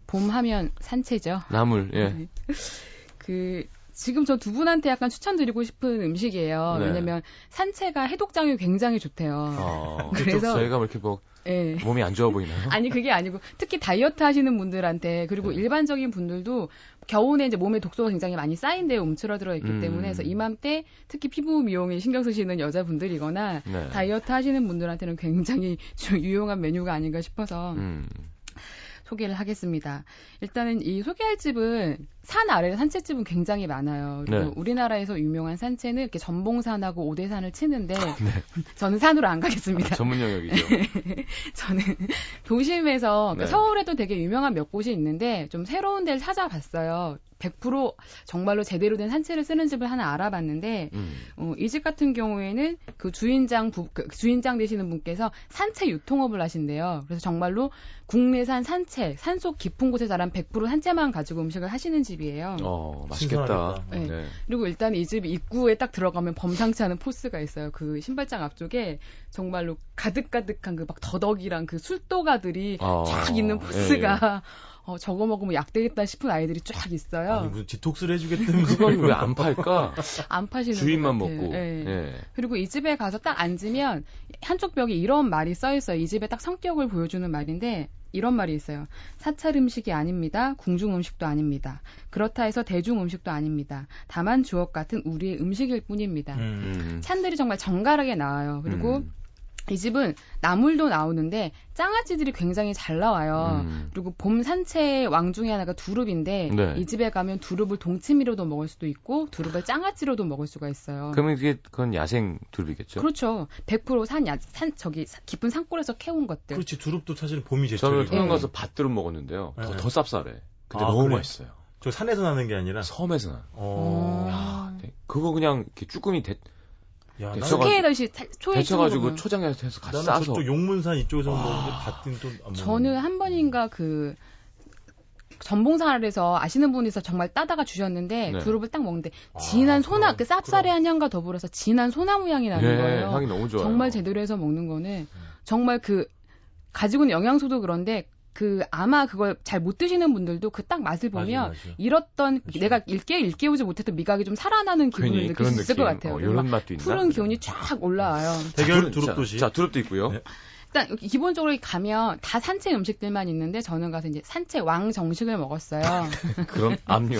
봄 하면 산채죠. 나물, 예. 네. 그 지금 저 두 분한테 약간 추천드리고 싶은 음식이에요. 네. 왜냐면 산채가 해독작용이 굉장히 좋대요. 어, 그래서- 저희가 뭐 이렇게 뭐 예. 몸이 안 좋아 보이나요? 아니 그게 아니고 특히 다이어트 하시는 분들한테 그리고 네. 일반적인 분들도 겨우내 이제 몸에 독소가 굉장히 많이 쌓인데요 움츠러들어 있기 음. 때문에 그래서 이맘때 특히 피부 미용에 신경 쓰시는 여자분들이거나 네. 다이어트 하시는 분들한테는 굉장히 좀 유용한 메뉴가 아닌가 싶어서 음. 소개를 하겠습니다. 일단은 이 소개할 집은 산 아래 산채집은 굉장히 많아요. 그리고 네. 우리나라에서 유명한 산채는 이렇게 전봉산하고 오대산을 치는데 네. 저는 산으로 안 가겠습니다. 전문 영역이죠. 저는 도심에서 그러니까 네. 서울에도 되게 유명한 몇 곳이 있는데 좀 새로운 데를 찾아봤어요. 100% 정말로 제대로 된 산채를 쓰는 집을 하나 알아봤는데 음. 어, 이 집 같은 경우에는 그 주인장 부, 그 주인장 되시는 분께서 산채 유통업을 하신대요. 그래서 정말로 국내산 산채, 산속 깊은 곳에 자란 100% 산채만 가지고 음식을 하시는 집이에요. 어, 맛있겠다. 네. 네. 그리고 일단 이 집 입구에 딱 들어가면 범상치 않은 포스가 있어요. 그 신발장 앞쪽에 정말로 가득가득한 그 막 더덕이랑 그 술도가들이 어, 쫙 있는 예, 포스가 어, 저거 먹으면 약 되겠다 싶은 아이들이 쫙 있어요. 아니, 무슨 디톡스를 해주겠다는 그건 왜안 팔까? 안 파시는 주인만. 먹고. 예. 예. 그리고 이 집에 가서 딱 앉으면 한쪽 벽에 이런 말이 써 있어요. 이 집의 딱 성격을 보여주는 말인데 이런 말이 있어요. 사찰 음식이 아닙니다. 궁중 음식도 아닙니다. 그렇다 해서 대중 음식도 아닙니다. 다만 주옥 같은 우리의 음식일 뿐입니다. 음. 음. 찬들이 정말 정갈하게 나와요. 그리고 음. 이 집은 나물도 나오는데 장아찌들이 굉장히 잘 나와요. 음. 그리고 봄 산채의 왕 중에 하나가 두릅인데 네. 이 집에 가면 두릅을 동치미로도 먹을 수도 있고 두릅을 장아찌로도 먹을 수가 있어요. 그러면 이게 그건 야생 두릅이겠죠? 그렇죠. 100%산 야, 산 저기 사- 깊은 산골에서 캐온 것들. 그렇지 두릅도 사실 봄이 저는 제철이고 통영 네. 가서 밭두릅 먹었는데요. 더, 네. 더 쌉싸래. 근데 아, 너무 그래? 맛있어요. 저 산에서 나는 게 아니라. 섬에서 나. 어. 아. 네. 그거 그냥 이렇게 쭈꾸미 대, 야, 네, 스케일을 초에 데쳐가지고. 초장에서 해서 같이 나는 싸서. 저쪽 용문산 이쪽에서 와. 먹는데 봤더니 또안 먹는. 저는 한 번인가 그 전봉사에서 아시는 분이서 정말 따다가 주셨는데 네. 두릅을 딱 먹는데 아, 진한 소나 그럼, 그 쌉싸래한 향과 더불어서 진한 소나무 향이 나는 예, 거예요. 향이 너무 좋아요. 정말 제대로 해서 먹는 거는 정말 그 가지고 있는 영양소도 그런데 그 아마 그걸 잘 못 드시는 분들도 그 딱 맛을 맞아, 보면 맞아. 잃었던 그렇죠. 내가 일깨 일깨우지 못했던 미각이 좀 살아나는 기분을 느낄 수 있을 느낌. 것 같아요. 어, 이런 막 맛도 있나? 푸른 기운이 쫙 올라와요. 대결 자, 두릅도시. 자, 두릅도 있고요. 네. 일단 기본적으로 가면 다 산채 음식들만 있는데 저는 가서 이제 산채 왕 정식을 먹었어요. 그럼 압류.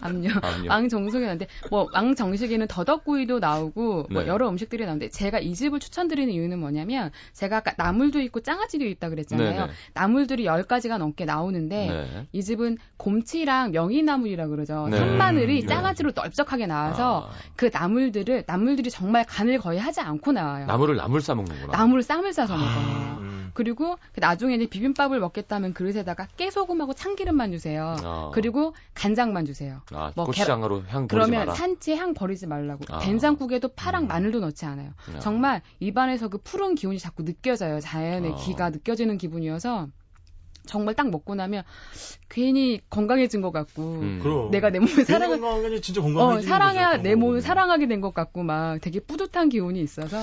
압류. 왕 정식이 나는데 뭐 왕 정식에는 더덕구이도 나오고 뭐 네. 여러 음식들이 나오는데 제가 이 집을 추천드리는 이유는 뭐냐면 제가 아까 나물도 있고 장아찌도 있다 그랬잖아요. 네네. 나물들이 10가지가 넘게 나오는데 네. 이 집은 곰치랑 명이나물이라 그러죠. 네. 산마늘이 음, 장아찌로 넓적하게 나와서 아, 그 나물들을 나물들이 정말 간을 거의 하지 않고 나와요. 나물을 나물 싸 먹는구나. 나물을 쌈을 싸서 먹어요. 음. 그리고 그 나중에 이제 비빔밥을 먹겠다면 그릇에다가 깨소금하고 참기름만 주세요. 아. 그리고 간장만 주세요. 아, 뭐 고추장으로 향 버리지 그러면 마라. 산채 향 버리지 말라고. 아. 된장국에도 파랑 음. 마늘도 넣지 않아요. 야. 정말 입안에서 그 푸른 기운이 자꾸 느껴져요. 자연의 아. 기가 느껴지는 기분이어서 정말 딱 먹고 나면 괜히 건강해진 것 같고 음. 그럼. 내가 내 몸을 사랑을 진짜 어, 건강해지는 사랑해 거죠. 내 몸을 사랑하게 된 것 같고 막 되게 뿌듯한 기운이 있어서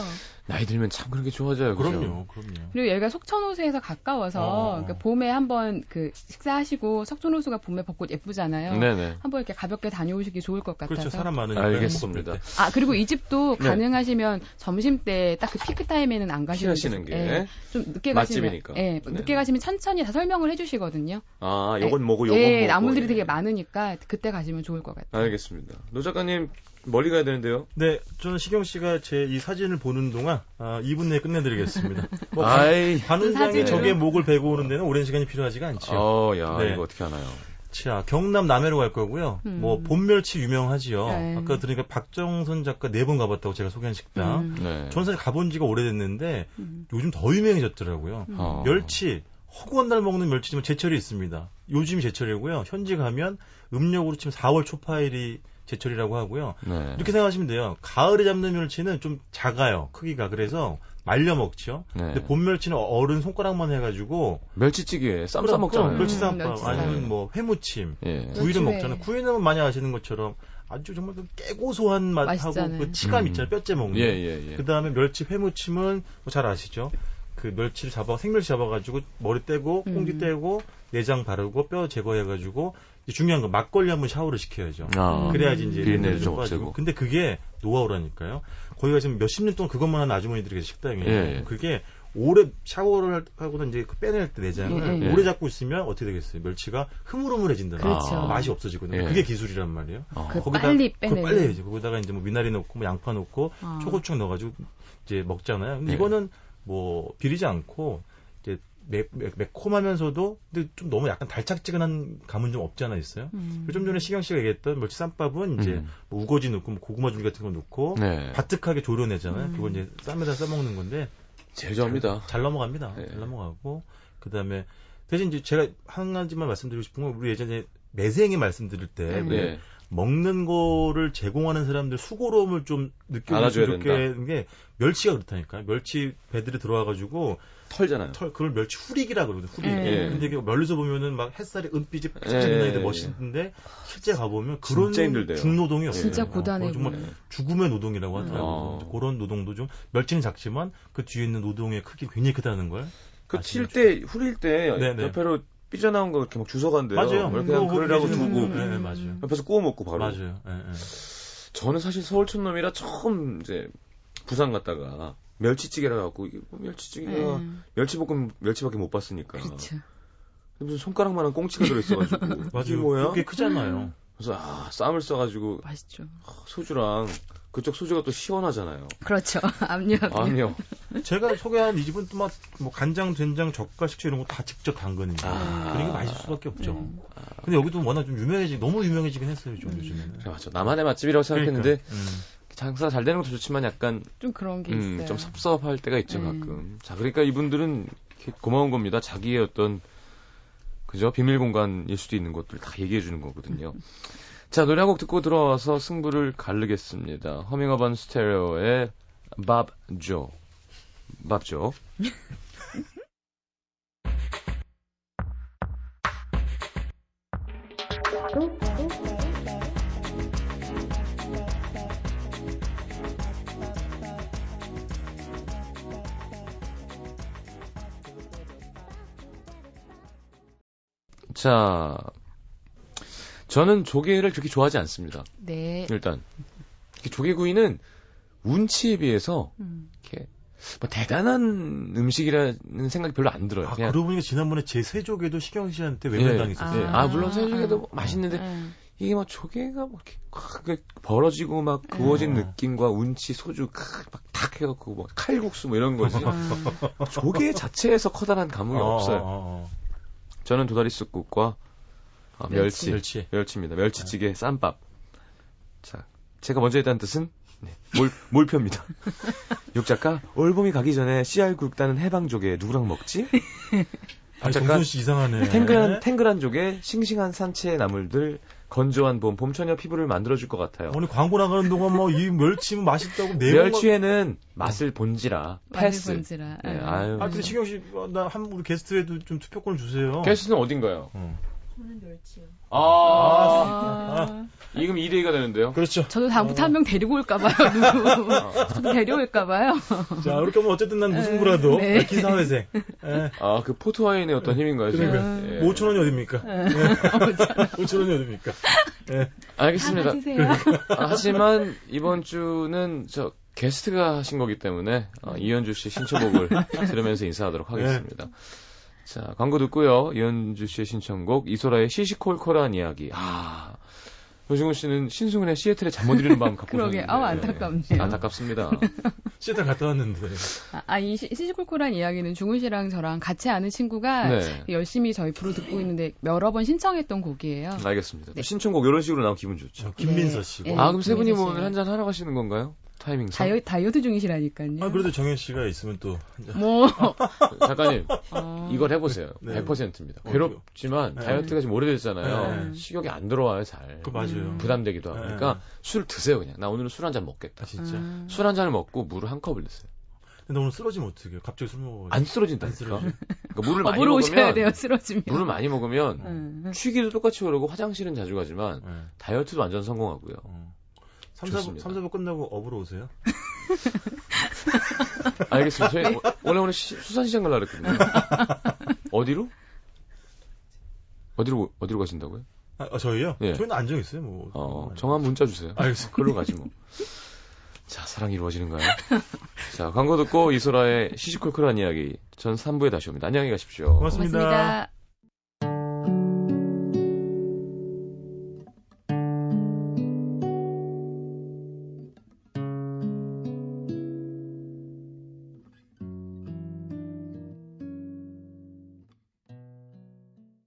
나이 들면 참 그런 게 좋아져요. 거. 그죠? 그럼요, 그럼요. 그리고 얘가 석촌호수에서 가까워서 어. 그러니까 봄에 한번 그 식사하시고 석촌호수가 봄에 벚꽃 예쁘잖아요. 네네. 한번 이렇게 가볍게 다녀오시기 좋을 것 같아서. 그렇죠, 사람 많으니까. 알겠습니다. 아 그리고 이 집도 네. 가능하시면 점심 때 딱 그 피크 타임에는 안 가시는 피하시는 게. 예, 좀 늦게 맛집이니까. 가시면 예, 네. 늦게 가시면 천천히 다 설명을 해주시거든요. 아, 요건 뭐고 요건 예, 뭐고. 나물들이 예. 되게 많으니까 그때 가시면 좋을 것 같아요. 알겠습니다. 노 작가님 멀리 가야 되는데요. 네, 저는 시경 씨가 제 이 사진을 보는 동안 아, 2분 내에 끝내드리겠습니다. 뭐 아이. 사진을- 적의 목을 베고 오는 데는 오랜 시간이 필요하지가 않죠. 어, 야, 네. 이거 어떻게 하나요? 자, 경남 남해로 갈 거고요. 음. 뭐 본멸치 유명하지요. 네. 아까 들으니까 박정선 작가 네 번 가봤다고 제가 소개한 식당. 음. 네. 저는 사실 가본 지가 오래됐는데 음. 요즘 더 유명해졌더라고요. 음. 어. 멸치 허구한 날 먹는 멸치지만 제철이 있습니다. 요즘이 제철이고요. 현지 가면 음력으로 치면 4월 초파일이 제철이라고 하고요. 네. 이렇게 생각하시면 돼요. 가을에 잡는 멸치는 좀 작아요. 크기가 그래서 말려 먹죠. 네. 근데 봄 멸치는 어른 손가락만 해가지고 멸치찌개 쌈싸 그럼, 먹잖아요. 멸치 음, 쌈밥 멸치 아니면 쌈. 뭐 회무침, 예. 구이를. 먹잖아요. 구이는 많이 아시는 것처럼 아주 정말 그 깨고소한 맛하고. 그 치감 음. 있잖아요. 뼈째 먹는. 예, 예, 예. 그 다음에 멸치 회무침은 뭐 잘 아시죠? 그 멸치를 잡아 생멸치 잡아가지고 머리 떼고 꽁지 음. 떼고 내장 바르고 뼈 제거해가지고 중요한 건 막걸리 한번 샤워를 시켜야죠. 아. 그래야지 이제 비린내를 좀. 없애고. 근데 그게 노하우라니까요. 거기가 지금 몇십 년 동안 그것만 하는 아주머니들이 식당이에요. 예, 예. 그게 오래 샤워를 하고는 이제 그 빼낼 때 내장을 예, 예. 오래 잡고 있으면 어떻게 되겠어요? 멸치가 흐물흐물해진다. 그렇죠. 아. 맛이 없어지거든요. 예. 그게 기술이란 말이에요. 어. 그 거기다 빨리 빼내는. 빨리 해야죠. 거기다가 이제 뭐 미나리 넣고 뭐 양파 넣고 아. 초고추장 넣어가지고 이제 먹잖아요. 근데 네. 이거는 뭐 비리지 않고 매, 매, 매 콤하면서도 근데 좀 너무 약간 달짝지근한 감은 좀 없지 않아 있어요. 음. 좀 전에 시경 씨가 얘기했던 멸치 쌈밥은 이제 음. 뭐 우거지 넣고 뭐 고구마 줄기 같은 거 넣고 네. 바득하게 조려내잖아요. 음. 그거 이제 쌈에다 싸먹는 건데 제일 좋아합니다. 잘 넘어갑니다. 네. 잘 넘어가고 그다음에 대신 이제 제가 한 가지만 말씀드리고 싶은 건 우리 예전에 매생이 말씀드릴 때 음. 왜 네. 먹는 거를 제공하는 사람들 수고로움을 좀 느껴주게 하는 게 멸치가 그렇다니까요. 멸치 배들이 들어와가지고 털잖아요. 털 그걸 멸치 후리기라 그러거든. 후리기. 예. 근데 이게 멀리서 보면은 막 햇살이 은빛이 팍 예. 찌는 데 멋있는데 실제 가 보면 그런 진짜 힘들대요. 중노동이 없어요. 진짜 어, 고단해 그거 정말. 죽음의 노동이라고 하더라고요. 어. 그런 노동도 좀 멸치는 작지만 그 뒤에 있는 노동의 크기 굉장히 크다는 걸. 그? 칠 때, 후릴 때, 네네. 옆으로 삐져나온 거 이렇게 막 주워간대요. 맞아요. 뭐 그냥 그거 그러라고 두고, 음. 네, 네, 맞아요. 옆에서 구워 먹고 바로. 맞아요. 예, 예. 저는 사실 서울 촌놈이라 처음 이제 부산 갔다가 멸치찌개라 갖고 이게 뭐 멸치찌개가 음. 멸치볶음 멸치밖에 못 봤으니까 그렇죠. 무슨 손가락만한 꽁치가 들어있어가지고 맞아요. 뭐야? 그게 크잖아요. 그래서 아 쌈을 써가지고 맛있죠. 소주랑 그쪽 소주가 또 시원하잖아요. 그렇죠. 압력. 아니요. 제가 소개한 이 집은 또 막 뭐 간장, 된장, 젓갈, 식초 이런 거 다 직접 담그는 거. 아. 그러니까 맛있을 수밖에 없죠. 음. 근데 여기도 워낙 좀 유명해지, 너무 유명해지긴 했어요, 좀 음. 요즘에는. 맞아. 나만의 맛집이라고 생각했는데 그러니까, 음. 장사 잘 되는 것도 좋지만 약간 좀 그런 게 음, 있어요. 좀 섭섭할 때가 있죠 음. 가끔. 자 그러니까 이분들은 고마운 겁니다. 자기의 어떤 그죠? 비밀 공간일 수도 있는 것들 다 얘기해 주는 거거든요. 자, 노래 한 곡 듣고 들어와서 승부를 가르겠습니다. 허밍어반 스테레오의 밥 조. 밥 조. 자, 저는 조개를 그렇게 좋아하지 않습니다. 네. 일단 조개구이는 운치에 비해서 음. 이렇게 뭐 대단한 음식이라는 생각이 별로 안 들어요. 아, 그냥 그러고 보니까 지난번에 제 세조개도 시경 씨한테 예. 외면당했었어요. 예. 아, 물론 새조개도 아, 맛있는데 음. 이게 막 조개가 막 이렇게 확 이렇게 벌어지고 막 구워진 음. 느낌과 운치 소주 막탁 해갖고 막 칼국수 뭐 이런 거지. 음. 조개 자체에서 커다란 감흥이 어, 없어요. 어, 어. 저는 도다리 쑥국과 아, 멸치, 멸치. 멸치. 멸치입니다. 멸치찌개, 쌈밥. 자, 제가 먼저 했다는 뜻은 네, 몰, 몰표입니다. 육 작가, 올봄이 가기 전에 씨알 굵다는 해방조개 누구랑 먹지? 아, 씨 이상하네. 탱글한, 탱글한 조개, 싱싱한 산채의 나물들, 건조한 봄, 봄처녀 피부를 만들어줄 것 같아요. 아니 광고 나가는 동안 뭐 이 멸치면 맛있다고 네 멸치에는 맛을 본지라 패스. 맛을 본지라. 네, 음. 아유. 아, 근데 시경 씨, 나 한 우리 게스트에도 좀 투표권을 주세요. 게스트는 어딘가요? 어. 저는 멸치요. 아, 아. 이금 2대2가 되는데요. 그렇죠. 저도 다음부터 한명 데리고 올까봐요, 누구. 저도 데려올까봐요. 자, 이렇게 하면 어쨌든 난 무승부라도 네. 기사회생. 예. 아, 그 포트와인의 어떤 힘인가요? 지금? 그러니까. 예. 5천 원이 어딥니까? 예. 5천 원이 어딥니까? 예. 알겠습니다. 아, 하지만 이번 주는 저 게스트가 하신 거기 때문에 어, 이현주 씨 신청곡을 들으면서 인사하도록 하겠습니다. 자, 광고 듣고요. 이현주 씨의 신청곡 이소라의 시시콜콜한 이야기. 아. 조승우 씨는 신승훈의 시애틀에 잠 못 이루는 밤 갖고 그러게. 오셨는데. 아우, 안타깝네요. 안타깝습니다. 시애틀 갔다 왔는데. 아, 이 시- 시시콜콜한 이야기는 중훈 씨랑 저랑 같이 아는 친구가 네. 열심히 저희 프로 듣고 있는데 여러 번 신청했던 곡이에요. 알겠습니다. 네. 신청곡 이런 식으로 나오면 기분 좋죠. 저 김민서 네. 씨고. 네. 아, 그럼 세 분이 뭐. 한잔 하러 가시는 건가요? 타이밍상? 다이어, 다이어트 중이시라니까요. 아, 그래도 정현 씨가 있으면 또. 뭐. 작가님, 어. 이걸 해보세요. 네. 100%입니다. 어, 괴롭지만 네. 다이어트가 지금 오래됐잖아요. 네. 식욕이 안 들어와요, 잘. 그 맞아요. 음. 부담되기도 하고. 네. 그러니까 술 드세요, 그냥. 나 오늘은 술 한 잔 먹겠다. 아, 진짜. 음. 술한 잔을 먹고 물을 한 컵을 드세요. 근데 오늘 쓰러지면 어떡해요? 갑자기 술 먹어. 안 쓰러진다니까. 안. 그러니까 물을 어, 많이 오셔야 먹으면 돼요, 쓰러지면. 물을 많이 먹으면 음. 취기도 똑같이 오르고 화장실은 자주 가지만 네. 다이어트도 완전 성공하고요. 어. 3, 4부, 좋습니다. 3, 4부 끝나고 업으로 오세요. 알겠습니다. 저희 오- 원래 오늘 시- 수산시장 가려고 그랬거든요. 어디로? 어디로 어디로 가신다고요? 아, 아, 저희요? 예. 저희는 안 정했어요, 뭐. 어, 정한 문자 주세요. 알겠습니다. 그걸로 가지 뭐. 자, 사랑이 이루어지는가요? 자, 광고 듣고 이소라의 시시콜콜한 이야기 전 3부에 다시 옵니다. 안녕히 가십시오. 고맙습니다. 고맙습니다.